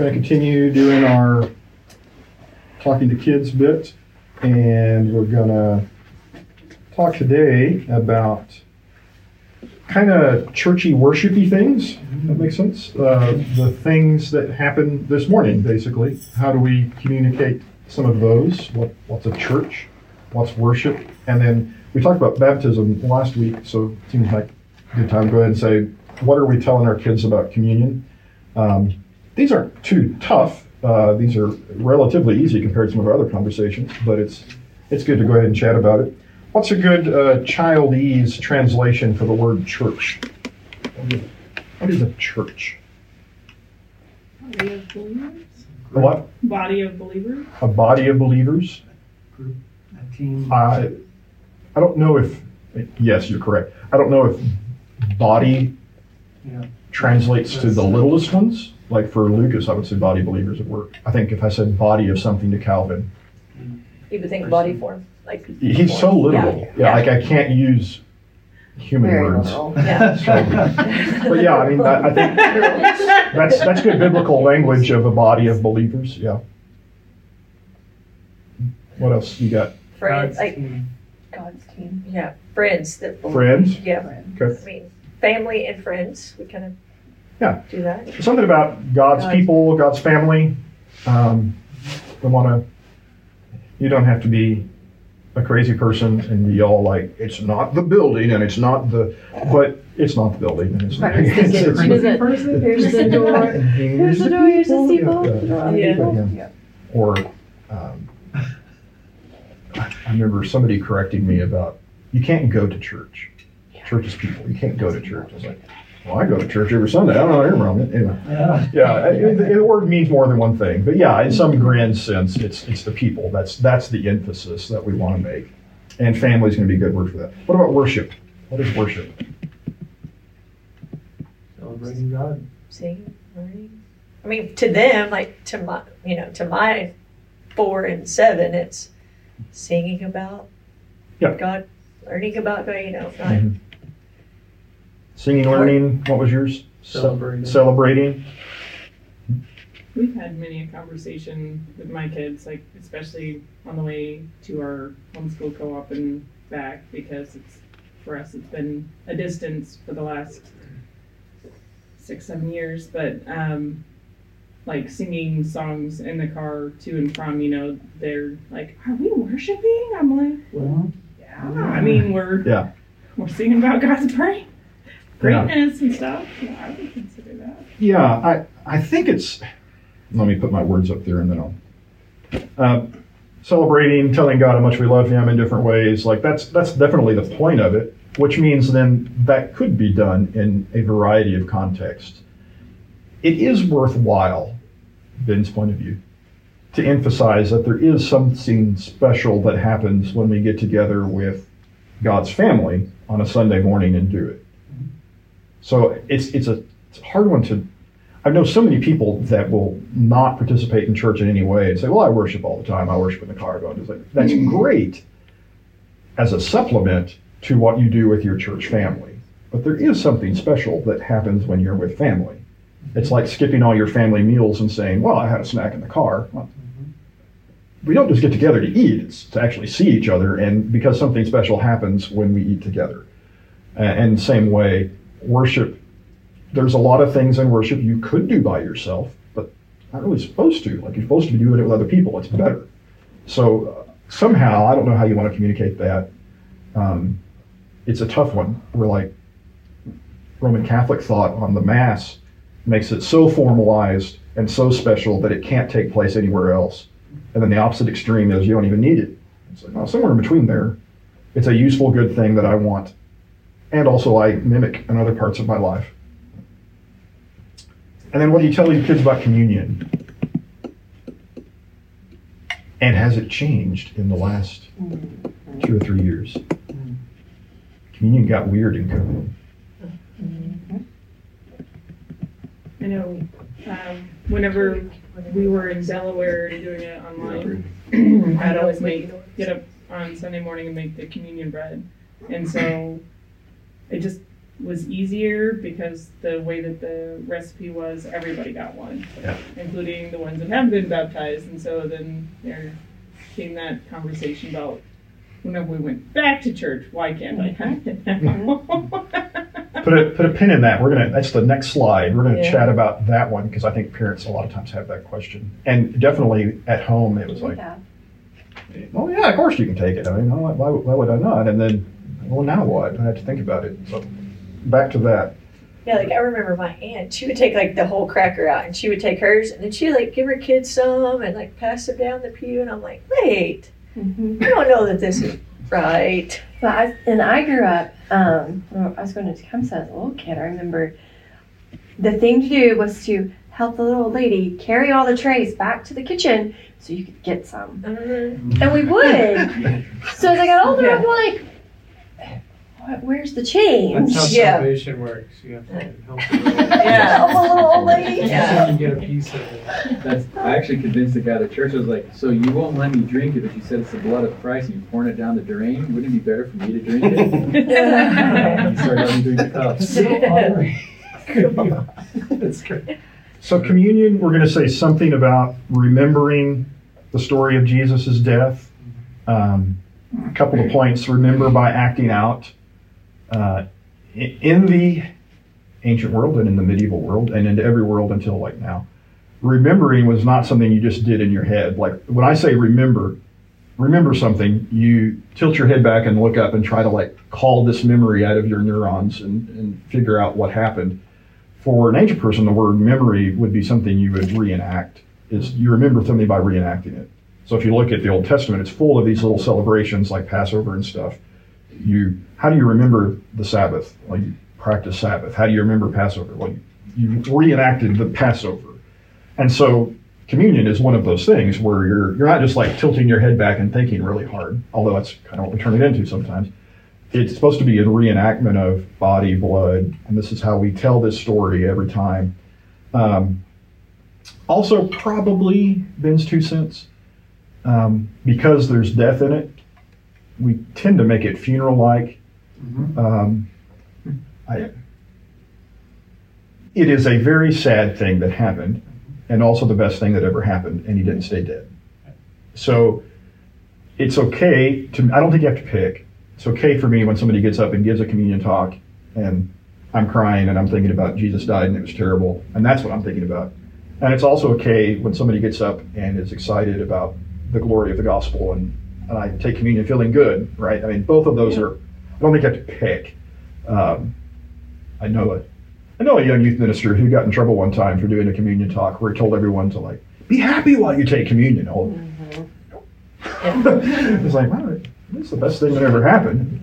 going to continue doing our talking to kids bit, and we're going to talk today about kind of churchy, worshipy things. That makes sense. Uh, the things that happened this morning, basically. How do we communicate some of those? What, what's a church? What's worship? And then we talked about baptism last week, so it seems like a good time to go ahead and say, what are we telling our kids about communion? Um, these aren't too tough. Uh, these are relatively easy compared to some of our other conversations, but it's it's good to go ahead and chat about it. What's a good uh, childese translation for the word church? What is a church? Body of believers. A what? Body of believers. A body of believers. A team. I I don't know if yes, you're correct. I don't know if body Yeah. Translates to the littlest ones. Like for Lucas, I would say body believers at work. I think if I said body of something to Calvin, You would think body form, like. he's so literal. Yeah, Yeah. like I can't use human Very words. literal. Yeah. So, but yeah, I mean, I, I think that's that's good biblical language of a body of believers. Yeah. What else you got? Friends, God's like team. God's team. Yeah, friends that. believe. Friends? Yeah, Friends. Okay. I mean, family and friends. We kind of. Yeah. Do that. Something about God's God's- people, God's family. Um, we want to. You don't have to be a crazy person and be all like, it's not the building and it's not the, but it's not the building and it's not. Right, it's the- it's- Here's it's- the- here's the door. Here's the door, here's the people. steeple. Yeah, Yeah. yeah. Or, um, I I remember somebody correcting me about, you can't go to church. Church is people. You can't go to church. I was like, well, I go to church every Sunday. I don't know anything wrong with it. Anyway. Yeah. Yeah, it, it- the word means more than one thing, but yeah, in some grand sense, it's it's the people. That's that's the emphasis that we want to make, and family is going to be a good word for that. What about worship? What is worship? Celebrating God. Singing, learning. I mean, to them, like to my, you know, to my four and seven, it's singing about Yeah. God, learning about God. You know, not Mhm. Singing, learning. What was yours? Celebrating. Celebrating. We've had many a conversation with my kids, like especially on the way to our homeschool co-op and back, because it's for us it's been a distance for the last six seven years, but um, like singing songs in the car to and from, you know, they're like, "Are we worshiping?" I'm like, "Well, yeah. I mean, we're Yeah. we're singing about God's brain, Yeah. greatness and stuff. Yeah, I would consider that." Yeah, I I think it's. Let me put my words up there, and then I'll. Uh, celebrating, telling God how much we love Him in different ways, like that's that's definitely the point of it. Which means then that could be done in a variety of contexts. It is worthwhile, Ben's point of view, to emphasize that there is something special that happens when we get together with God's family on a Sunday morning and do it. So it's it's a it's a hard one to. I know so many people that will not participate in church in any way and say, "Well, I worship all the time. I worship in the car." Going, it's like that's mm-hmm. great as a supplement to what you do with your church family. But there is something special that happens when you're with family. It's like skipping all your family meals and saying, "Well, I had a snack in the car." Well, we don't just get together to eat; it's to actually see each other, and because something special happens when we eat together. And same way, worship there's a lot of things in worship you could do by yourself, but not really supposed to. Like you're supposed to be doing it with other people. It's better. So uh, somehow, I don't know how you want to communicate that. Um, it's a tough one. We're like Roman Catholic thought on the Mass makes it so formalized and so special that it can't take place anywhere else. And then the opposite extreme is you don't even need it. It's like, no, somewhere in between there. It's a useful, good thing that I want. And also I mimic in other parts of my life. And then what do you tell your kids about communion? And has it changed in the last two or three years? Communion got weird in COVID. I know um, whenever we were in Delaware doing it online, I'd always make get up on Sunday morning and make the communion bread, and so it just was easier because the way that the recipe was, everybody got one, Yeah. including the ones that haven't been baptized. And so then there came that conversation about whenever we went back to church, why can't I have it now? Put a put a pin in that. We're gonna. That's the next slide. We're gonna Yeah. chat about that one because I think parents a lot of times have that question. And definitely at home, it was like, Yeah. oh yeah, of course you can take it. I mean, why, why, why would I not? And then, well, now what? I had to think about it. So back to that. Yeah, like I remember my aunt, she would take like the whole cracker out and she would take hers and then she would like give her kids some and like pass them down the pew and I'm like, wait, Mhm. I don't know that this is right. But I, and I grew up, um, I was going to Tecumseh as a little kid. I remember the thing to do was to help the little lady carry all the trays back to the kitchen so you could get some. Mhm. And we would. so as I got older, I'm like, what, where's the change? That's how Yeah. salvation works. You have to help the little Yeah. Help a little old lady. Yeah. You get a piece of it. That's, I actually convinced the guy at the church, I was like, so you won't let me drink it, but you said it's the blood of Christ and you're pouring it down the drain? Wouldn't it be better for me to drink it? He started letting me drink the cups. That's great. So communion, we're going to say something about remembering the story of Jesus' death. Um, a couple of points. Remember by acting out. Uh, in the ancient world and in the medieval world and into every world until like now, remembering was not something you just did in your head. Like when I say remember, remember something, you tilt your head back and look up and try to like call this memory out of your neurons and, and figure out what happened for an ancient person, the word memory would be something you would reenact. Is you remember something by reenacting it. So if you look at the Old Testament, it's full of these little celebrations like Passover and stuff. You, how do you remember the Sabbath? Well, you practice Sabbath. How do you remember Passover? Well, you, you reenacted the Passover. And so communion is one of those things where you're you're not just like tilting your head back and thinking really hard, although that's kind of what we turn it into sometimes it's supposed to be a reenactment of body, blood, and this is how we tell this story every time. Um, also, probably Ben's two cents. Um, because there's death in it, we tend to make it funeral like. Mhm. Um, I, it is a very sad thing that happened, and also the best thing that ever happened, and he didn't stay dead. So it's okay to, I don't think you have to pick. It's okay for me when somebody gets up and gives a communion talk and I'm crying and I'm thinking about Jesus died and it was terrible, and that's what I'm thinking about. And it's also okay when somebody gets up and is excited about the glory of the gospel and, and I take communion feeling good, right? I mean, both of those are, I don't think you have to pick. Um, I know a, I know a young youth minister who got in trouble one time for doing a communion talk where he told everyone to like, be happy while you take communion. Oh, it's like, wow, that's the best thing that ever happened.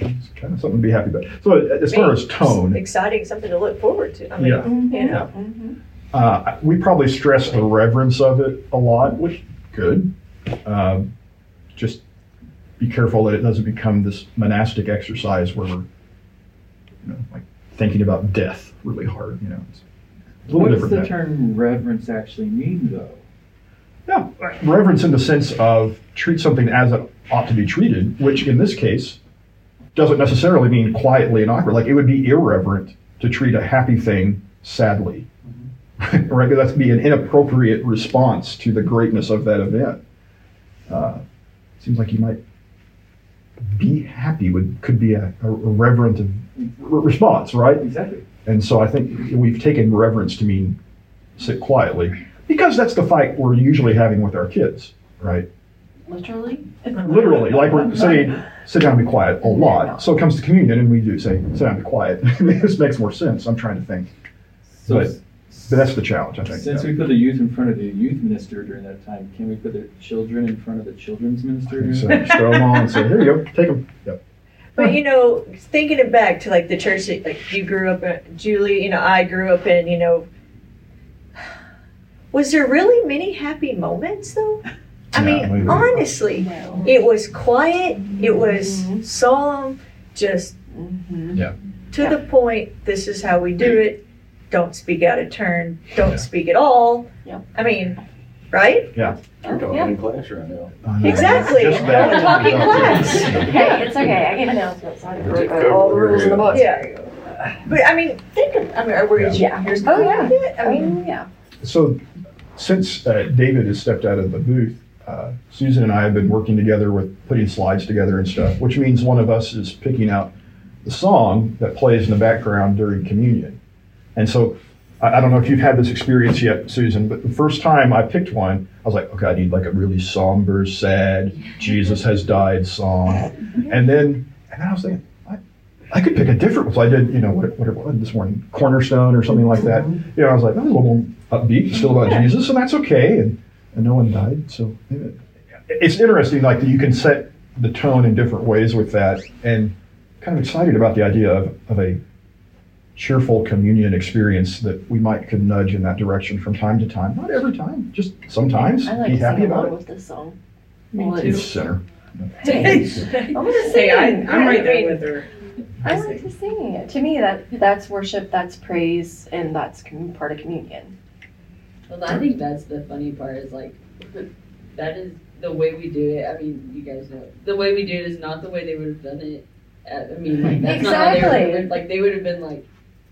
It's kind of something to be happy about. So as far as tone, Exciting, something to look forward to. I mean, Yeah. you know. Mhm. uh, we probably stress the reverence of it a lot, which good. Um, just be careful that it doesn't become this monastic exercise where we're, you know, like thinking about death really hard. You know, it's a little What does the term reverence actually mean, though? Yeah, reverence in the sense of treat something as it ought to be treated, which in this case doesn't necessarily mean quietly and awkward. Like it would be irreverent to treat a happy thing sadly, right? That's be an inappropriate response to the greatness of that event. Uh, seems like you might be happy would could be a, a reverent re- response, right? Exactly. And so I think we've taken reverence to mean sit quietly because that's the fight we're usually having with our kids, right? Literally. Literally, like we're saying, sit down and be quiet a lot. So it comes to communion and we do say, sit down and be quiet. this makes more sense. I'm trying to think. So But- But that's the challenge, I think. since yeah. we put the youth in front of the youth minister during that time, can we put the children in front of the children's minister? So throw them on and say, here you go, take them. Yep. But you know, thinking it back to like the church that like you grew up in, Julie, you know, I grew up in, you know, was there really many happy moments though? I Yeah, mean, maybe. honestly, No. it was quiet, it was solemn, just Mhm. to Yeah. the point, this is how we do it. Don't speak out of turn, don't Yeah. speak at all. Yeah. I mean, right? Yeah. We're talking in class right now. I know. Exactly. Just Don't talk in class. Hey, it's okay. I get announcements. I Just broke all the rules in the book. Yeah. But I mean, think of, I mean, are we, Yeah. here's. Oh, yeah. I mean, Oh, yeah. So, since uh, David has stepped out of the booth, uh, Susan and I have been working together with putting slides together and stuff, which means one of us is picking out the song that plays in the background during communion. And so, I, I don't know if you've had this experience yet, Susan, but the first time I picked one, I was like, okay, I need like a really somber, sad, Jesus has died song. And then, and then I was thinking, I, I could pick a different one. So I did, you know, what, what it was this morning, Cornerstone or something like that. Mm-hmm. You know, I was like, that's a little more upbeat, still about Jesus, and that's okay. And, and no one died. So it's interesting, like that you can set the tone in different ways with that, and kind of excited about the idea of, of a cheerful communion experience that we might could nudge in that direction from time to time. Not every time, just sometimes. I like Be to happy sing about along it. with this song. Me Well, too. It's sinner. Hey, I want to sing. Hey, I, I'm right there with her. I like to sing it. To me, that that's worship, that's praise, and that's com- part of communion. Well, I think that's the funny part is like, that is the way we do it. I mean, you guys know the way we do it is not the way they would have done it. Uh, I mean, like that's not how they Exactly. would have like they would have been like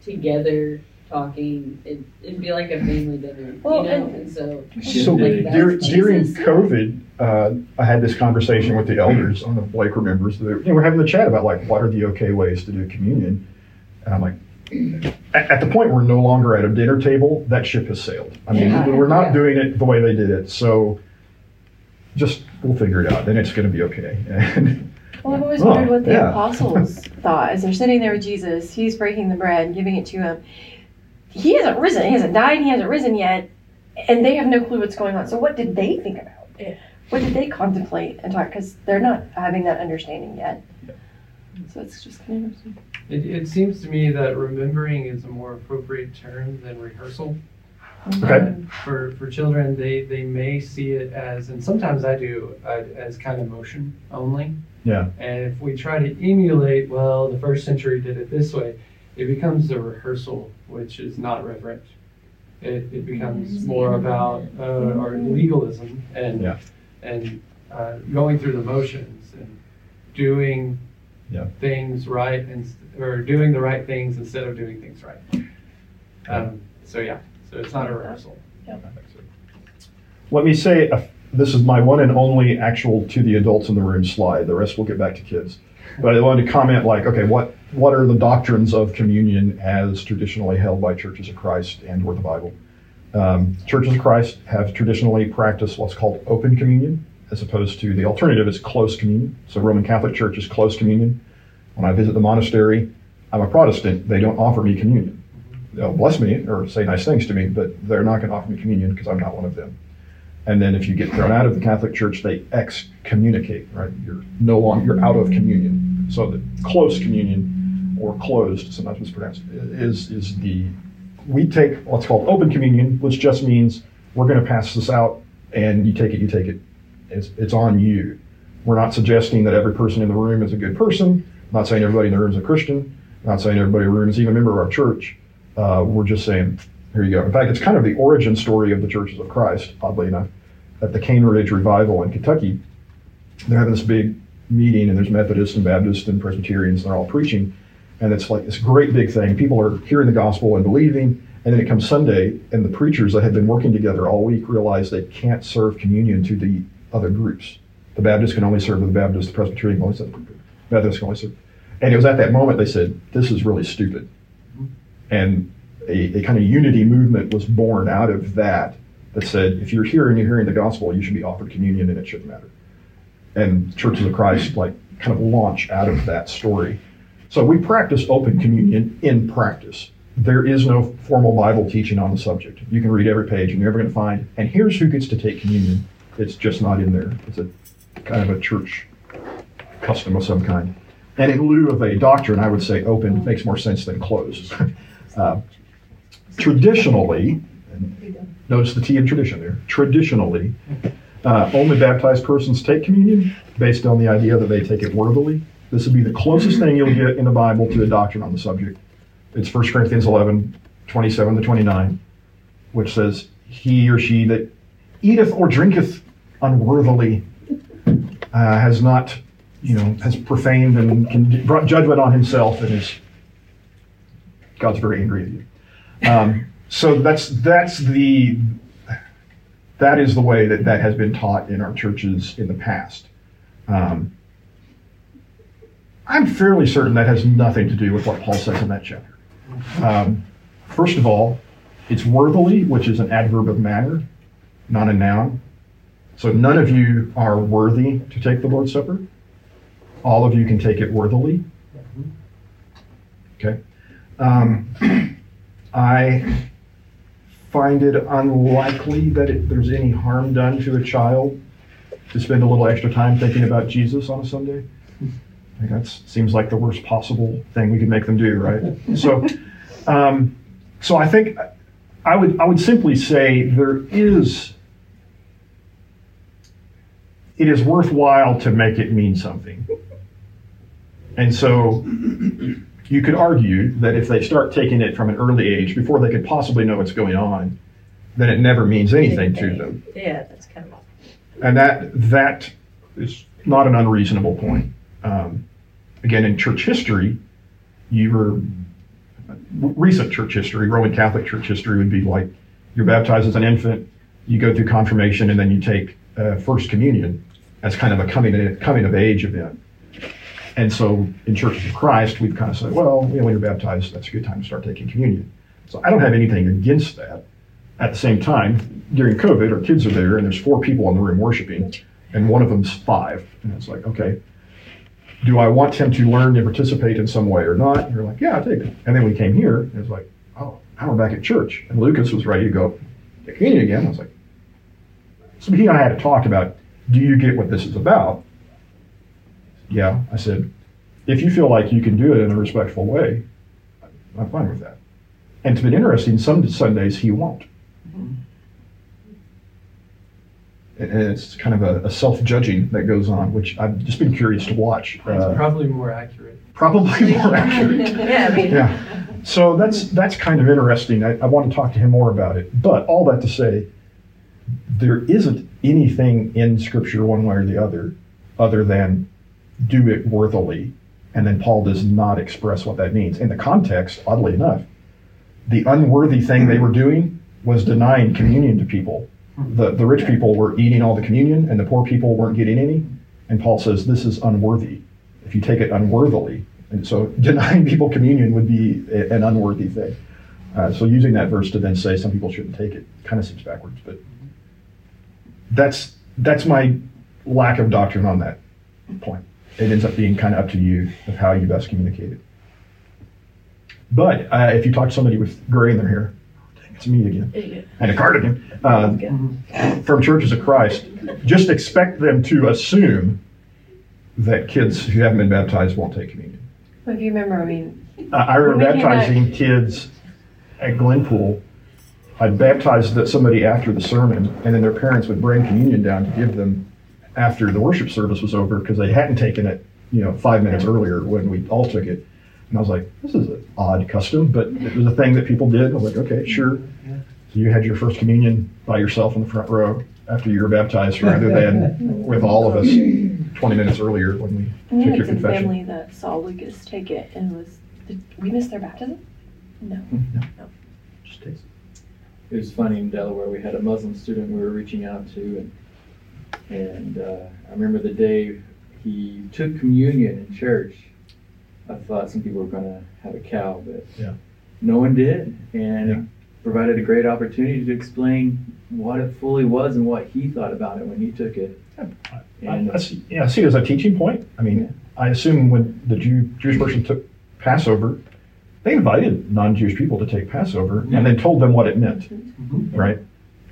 together talking. It, it'd be like a family dinner, Well, you know. and- And, so So Like during, during Jesus. COVID, uh, I had this conversation with the elders. I don't know if Blake remembers. They, you know, we're having the chat about like what are the okay ways to do communion, and I'm like, at, at the point we're no longer at a dinner table, that ship has sailed. I mean, Yeah. we're not Yeah. doing it the way they did it. So just we'll figure it out, and it's going to be okay. And Well, I've always Oh, wondered what the yeah. apostles thought as they're sitting there with Jesus. He's breaking the bread and giving it to him. He hasn't risen. He hasn't died. He hasn't risen yet, and they have no clue what's going on. So, what did they think about? Yeah. What did they contemplate and talk? Because they're not having that understanding yet. So it's just kind of interesting. It, it seems to me that remembering is a more appropriate term than rehearsal. Okay. Um, For, for children, they, they may see it as, and sometimes I do, uh, as kind of motion only. Yeah. And if we try to emulate, well, the first century did it this way, it becomes a rehearsal, which is not reverent. It, it becomes more about uh, our legalism and Yeah. and uh, going through the motions and doing Yeah. things right and or doing the right things instead of doing things right. Um, so yeah, so it's not a rehearsal. Yeah. Let me say, uh, this is my one and only actual to the adults in the room slide. The rest we'll get back to kids. But I wanted to comment like, okay, what, what are the doctrines of communion as traditionally held by churches of Christ and or the Bible? Um, churches of Christ have traditionally practiced what's called open communion, as opposed to the alternative is close communion. So Roman Catholic Church is close communion. When I visit the monastery, I'm a Protestant. They don't offer me communion. They'll bless me or say nice things to me, but they're not going to offer me communion because I'm not one of them. And then if you get thrown out of the Catholic Church, they excommunicate, right? You're no longer, you're out of communion. So the close communion or closed, sometimes mispronounced, is, is the, we take what's called open communion, which just means we're going to pass this out and you take it, you take it. It's, it's on you. We're not suggesting that every person in the room is a good person. I'm not saying everybody in the room is a Christian. I'm not saying everybody in the room is even a member of our church. Uh, we're just saying, here you go. In fact, it's kind of the origin story of the Churches of Christ, oddly enough. At the Cane Ridge Revival in Kentucky, they're having this big meeting, and there's Methodists and Baptists and Presbyterians, and they're all preaching. And it's like this great big thing. People are hearing the gospel and believing. And then it comes Sunday, and the preachers that had been working together all week realize they can't serve communion to the other groups. The Baptists can only serve with the Baptists, the Presbyterian can only serve the Methodists can only serve. And it was at that moment they said, This is really stupid. And a, a kind of unity movement was born out of that that said, if you're here and you're hearing the gospel, you should be offered communion and it shouldn't matter. And Churches of Christ like kind of launch out of that story. So we practice open communion in practice. There is no formal Bible teaching on the subject. You can read every page and you're never going to find, and here's who gets to take communion. It's just not in there. It's a kind of a church custom of some kind. And in lieu of a doctrine, I would say open makes more sense than closed. uh, traditionally, notice the T in tradition there, traditionally, uh, only baptized persons take communion based on the idea that they take it worthily. This would be the closest thing you'll get in the Bible to a doctrine on the subject. It's 1 Corinthians 11, 27 to 29, which says, He or she that eateth or drinketh unworthily uh, has not, you know, has profaned and brought judgment on himself and is God's very angry at you. Um, so that's that's the that is the way that that has been taught in our churches in the past. Um, I'm fairly certain that has nothing to do with what Paul says in that chapter. Um, first of all, it's worthily, which is an adverb of manner, not a noun. So none of you are worthy to take the Lord's Supper. All of you can take it worthily. Okay. Um, I find it unlikely that it, there's any harm done to a child to spend a little extra time thinking about Jesus on a Sunday. That seems like the worst possible thing we could make them do, right? So, um, so I think I would I would simply say there is it is worthwhile to make it mean something. And so you could argue that if they start taking it from an early age, before they could possibly know what's going on, then it never means anything to them. Yeah, that's kind of. And that that is not an unreasonable point. Um, again, in church history, you were recent church history, Roman Catholic church history would be like you're baptized as an infant, you go through confirmation, and then you take uh, first communion as kind of a coming coming of age event. And so in Churches of Christ, we've kind of said, well, you know, when you're baptized, that's a good time to start taking communion. So I don't have anything against that. At the same time, during COVID, our kids are there, and there's four people in the room worshiping, and one of them's five. And it's like, okay, do I want him to learn and participate in some way or not? And you're like, yeah, I take it. And then we came here, and it's like, oh, now we're back at church. And Lucas was ready to go to communion again. I was like, so he and I had to talk about, do you get what this is about? Yeah, I said, if you feel like you can do it in a respectful way, I'm fine with that. And it's been interesting, some Sundays he won't. And it's kind of a, a self judging that goes on, which I've just been curious to watch. Uh, probably more accurate. probably more accurate. Yeah, I mean, Yeah. So that's that's kind of interesting. I, I want to talk to him more about it. But all that to say, there isn't anything in Scripture one way or the other, other than do it worthily, and then Paul does not express what that means. In the context, oddly enough, the unworthy thing they were doing was denying communion to people. The the rich people were eating all the communion, and the poor people weren't getting any. And Paul says this is unworthy. If you take it unworthily, and so denying people communion would be an unworthy thing. Uh, so using that verse to then say some people shouldn't take it kind of seems backwards, but that's that's my lack of doctrine on that point. It ends up being kind of up to you of how you best communicate it. But uh, if you talk to somebody with gray in their hair, dang, it's me again, and a cardigan uh, from Churches of Christ, just expect them to assume that kids who haven't been baptized won't take communion. If you remember, I mean, I I remember When we came back- baptizing kids at Glenpool. I'd baptized that somebody after the sermon, and then their parents would bring communion down to give them after the worship service was over because they hadn't taken it, you know, five minutes earlier when we all took it. And I was like, this is an odd custom, but it was a thing that people did. I was like, okay, sure. So you had your first communion by yourself in the front row after you were baptized rather than with all of us 20 minutes earlier when we we took had your some confession. family that saw Lucas take it and was, did we miss their baptism? No. Mm-hmm. No. no. Just taste It was funny in Delaware. We had a Muslim student we were reaching out to, and and uh, I remember the day he took communion in church. I thought some people were going to have a cow, but Yeah. no one did, and Yeah. it provided a great opportunity to explain what it fully was and what he thought about it when he took it. I, And I see, yeah, I see it as a teaching point. I mean, Yeah. I assume when the Jew, Jewish person took Passover, they invited non-Jewish people to take Passover Yeah. and then told them what it meant, Mhm. right?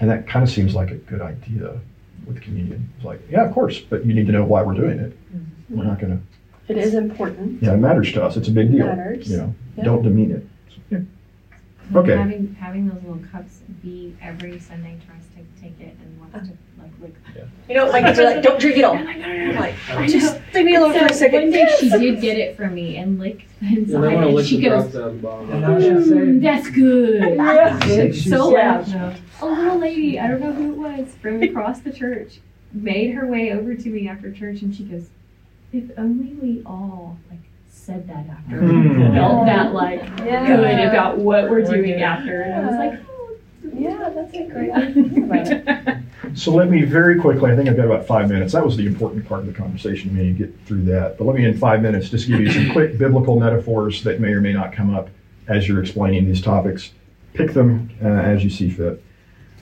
And that kind of seems like a good idea with communion. It's like, yeah, of course, but you need to know why we're doing it. Mm-hmm. We're not going to. It is important. Yeah, it matters to us. It's a big deal. Matters. You know, Yeah. don't demean it. Yeah. Okay. Having, having those little cups be every Sunday tries to take it and wants to like lick. Yeah. you know, like, kids are like, don't drink it all. I'm like, just leave me alone for a second. one day she did get it from me and licked the Yeah, inside they want to and she goes, drops out of the bottom. And now she's "Mm, that's good. Yeah. so loud though. A little lady, I don't know who it was, from across the church, made her way over to me after church and she goes, if only we all like said that after. Mm. Felt that like Yeah. good about what we're doing after, and I was like, Yeah, that's a great. I didn't think about it. So let me very quickly, I think I've got about five minutes. That was the important part of the conversation, me get through that. But let me in five minutes just give you some quick biblical metaphors that may or may not come up as you're explaining these topics. Pick them uh, as you see fit.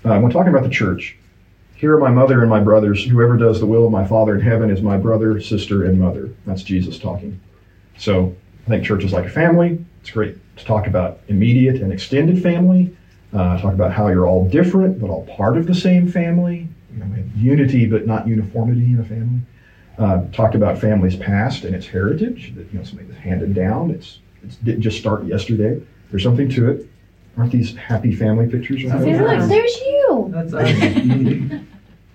Uh, when talking about the church, here are my mother and my brothers. Whoever does the will of my Father in heaven is my brother, sister, and mother. That's Jesus talking. So I think church is like a family. It's great to talk about immediate and extended family. Uh, talk about how you're all different, but all part of the same family. You know, unity, but not uniformity in a family. Uh, talked about families past and its heritage. That you know, something that's handed down. It's, it's didn't just start yesterday. There's something to it. Aren't these happy family pictures? That's See, look, there's you. That's our,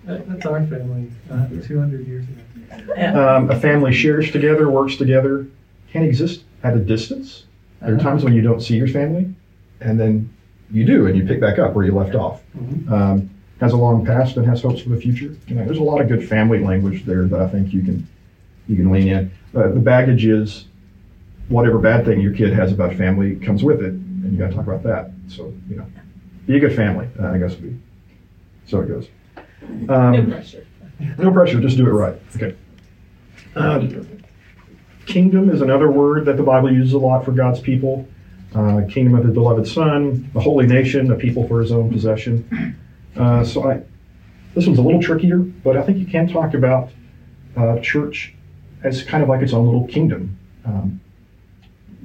that's our family, uh, 200 years ago. Um, a family shares together, works together, can't exist at a distance. There are Uh-huh. times when you don't see your family, and then you do, and you pick back up where you left off. Mhm. Um, has a long past and has hopes for the future. You know, there's a lot of good family language there that I think you can you can lean in. Uh, the baggage is whatever bad thing your kid has about family comes with it, and you got to talk about that. So you know, be a good family. Uh, I guess would be so it goes. Um, no pressure. no pressure, just do it right. Okay. Um, kingdom is another word that the Bible uses a lot for God's people. Uh, kingdom of His beloved Son, the holy nation, a people for His own possession. Uh, so I, this one's a little trickier, but I think you can talk about uh, church as kind of like its own little kingdom. Um,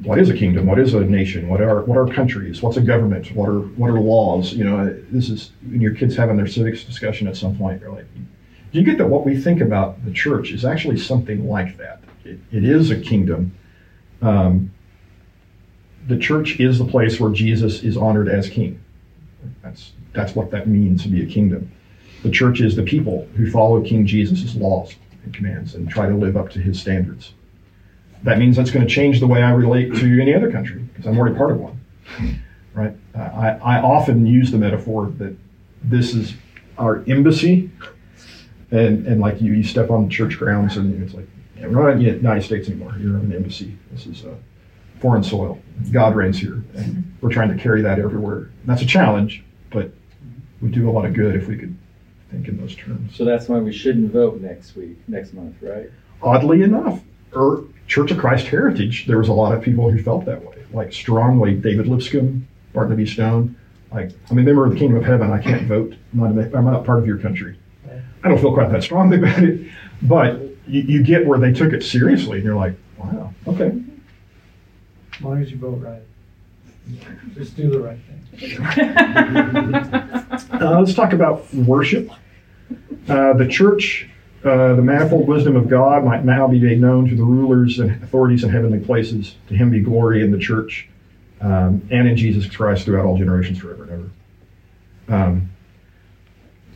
what is a kingdom? What is a nation? What are what are countries? What's a government? What are what are laws? You know, this is when your kids having their civics discussion at some point. You're like, do you get that what we think about the church is actually something like that? It, it is a kingdom. Um, the church is the place where Jesus is honored as king. That's that's what that means to be a kingdom. The church is the people who follow King Jesus' laws and commands and try to live up to his standards. That means that's going to change the way I relate to any other country because I'm already part of one. Right? I, I often use the metaphor that this is our embassy, and and like you, you step on church grounds and it's like yeah, we're not in the United States anymore. You're an embassy. This is uh, foreign soil. God reigns here, and we're trying to carry that everywhere. And that's a challenge, but we do a lot of good if we could think in those terms. So that's why we shouldn't vote next week, next month, right? Oddly enough, or Church of Christ Heritage, there was a lot of people who felt that way, like strongly. David Lipscomb, Barton Stone. Like, I'm a member of the Kingdom of Heaven. I can't vote. I'm not, a, I'm not part of your country. I don't feel quite that strongly about it, but you, you get where they took it seriously, and you're like, wow, okay. As long as you vote right. Just do the right thing. Uh, let's talk about worship. Uh, the church, uh, the manifold wisdom of God might now be made known to the rulers and authorities in heavenly places. To him be glory in the church um, and in Jesus Christ throughout all generations, forever and ever. Um,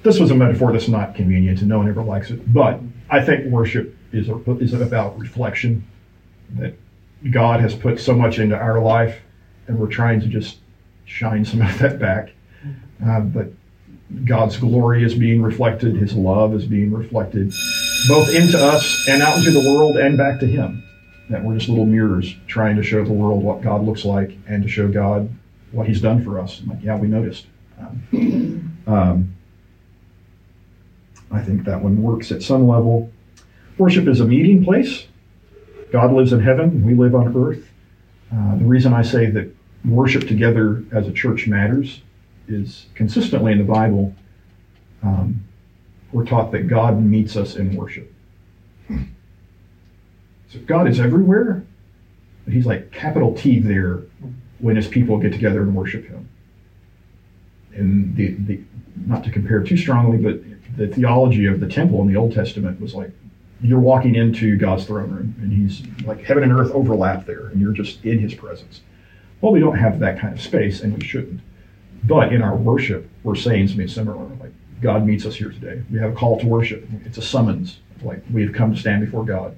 this was a metaphor that's not convenient and no one ever likes it, but I think worship is, a, is about reflection that God has put so much into our life and we're trying to just shine some of that back. Uh, but God's glory is being reflected, His love is being reflected, both into us and out into the world and back to Him. That we're just little mirrors trying to show the world what God looks like and to show God what He's done for us. Like, yeah, we noticed. Um, um, I think that one works at some level. Worship is a meeting place. God lives in heaven, we live on earth. Uh, the reason I say that worship together as a church matters is consistently in the Bible, um, we're taught that God meets us in worship. So God is everywhere, but He's like capital T there when His people get together and worship Him. And the, the not to compare too strongly, but the theology of the temple in the Old Testament was like you're walking into God's throne room, and He's like heaven and earth overlap there, and you're just in His presence. Well, we don't have that kind of space, and we shouldn't. But in our worship, we're saying something similar. Like God meets us here today. We have a call to worship. It's a summons. Like we have come to stand before God.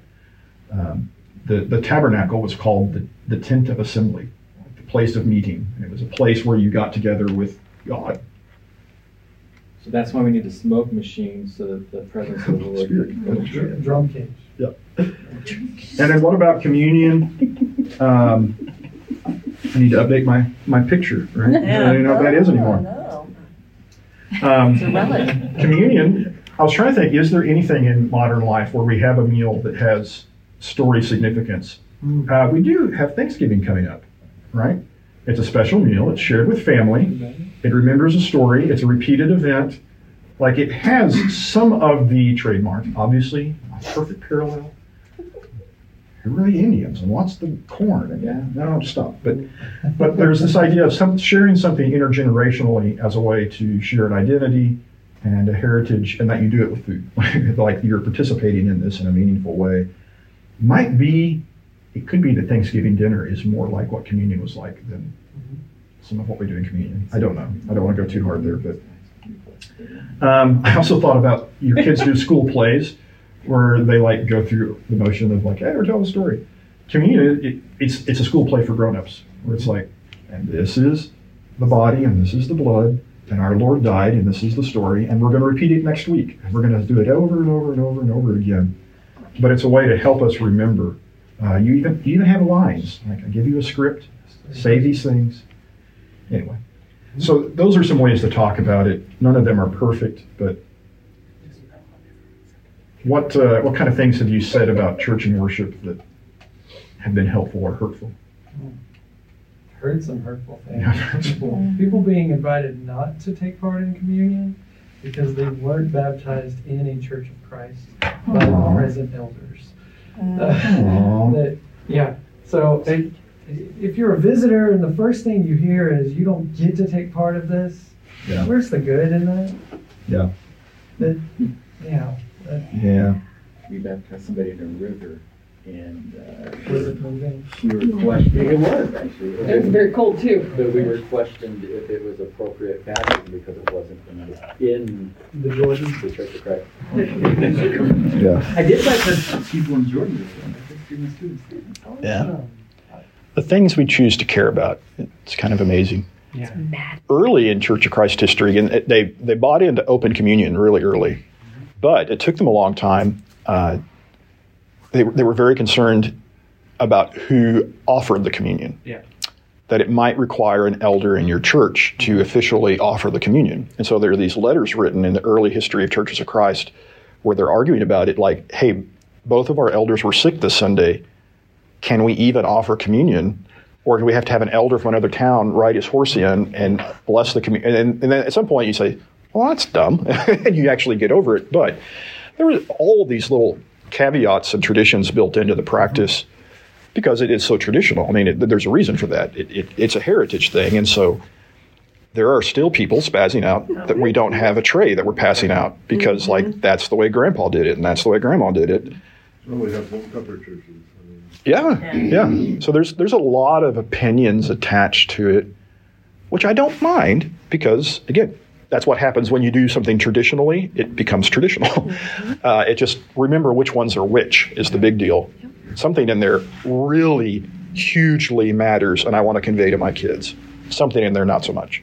Um, the the tabernacle was called the, the tent of assembly, the place of meeting. And it was a place where you got together with God. So that's why we need a smoke machine so that the presence of the Lord Spirit. can penetrate. Drum cage. And then what about communion? Um, I need to update my, my picture, right? I don't even know what that is anymore. No. Um, relic. communion, I was trying to think, is there anything in modern life where we have a meal that has story significance? Hmm. Uh, we do have Thanksgiving coming up, right? It's a special meal. It's shared with family. It remembers a story. It's a repeated event. Like it has some of the trademark, obviously, a perfect parallel. Who are Indians and what's the corn? And yeah, no, stop. But but there's this idea of some, sharing something intergenerationally as a way to share an identity and a heritage, and that you do it with food, like you're participating in this in a meaningful way. Might be, it could be that Thanksgiving dinner is more like what communion was like than mm-hmm. Some of what we do in communion. I don't know. I don't want to go too hard there, but um, I also thought about your kids do school plays where they like go through the motion of like, hey, we're telling a story. Communion, it, it's it's a school play for grown-ups where it's like, and this is the body and this is the blood and our Lord died and this is the story and we're going to repeat it next week and we're going to do it over and over and over and over again. But it's a way to help us remember. Uh, you even you even have lines like I give you a script, say these things. Anyway, so those are some ways to talk about it. None of them are perfect, but what uh, what kind of things have you said about church and worship that have been helpful or hurtful? Heard some hurtful things. Yeah. People, people being invited not to take part in communion because they weren't baptized in a Church of Christ by the present elders. Aw. that, yeah. So it, if you're a visitor and the first thing you hear is you don't get to take part of this, Yeah. where's the good in that? Yeah. That, yeah. That, Yeah. We baptized somebody in a river, and uh, was it moving? we were questioned. It was actually. It was very cold too. But we were questioned if it was appropriate baptism because it wasn't in The Jordan? the Church of Christ. Yeah. I did like the people in Jordan. I think students too. Yeah. The things we choose to care about, it's kind of amazing. Yeah. Early in Church of Christ history, and they, they bought into open communion really early, but it took them a long time. Uh, they, they were very concerned about who offered the communion. Yeah. That it might require an elder in your church to officially offer the communion. And so there are these letters written in the early history of Churches of Christ where they're arguing about it like, hey, both of our elders were sick this Sunday. Can we even offer communion? Or do we have to have an elder from another town ride his horse in and bless the communion? And, and then at some point you say, well, that's dumb. and you actually get over it. But there were all these little caveats and traditions built into the practice because it is so traditional. I mean, it, there's a reason for that. It, it, it's a heritage thing. And so there are still people spazzing out that we don't have a tray that we're passing out because, like, mm-hmm. that's the way grandpa did it and that's the way grandma did it. Well, we have one couple of churches. Yeah, yeah. So there's there's a lot of opinions attached to it, which I don't mind because again, that's what happens when you do something traditionally. It becomes traditional. Uh, it just remember which ones are which is the big deal. Something in there really hugely matters, and I want to convey to my kids. Something in there not so much.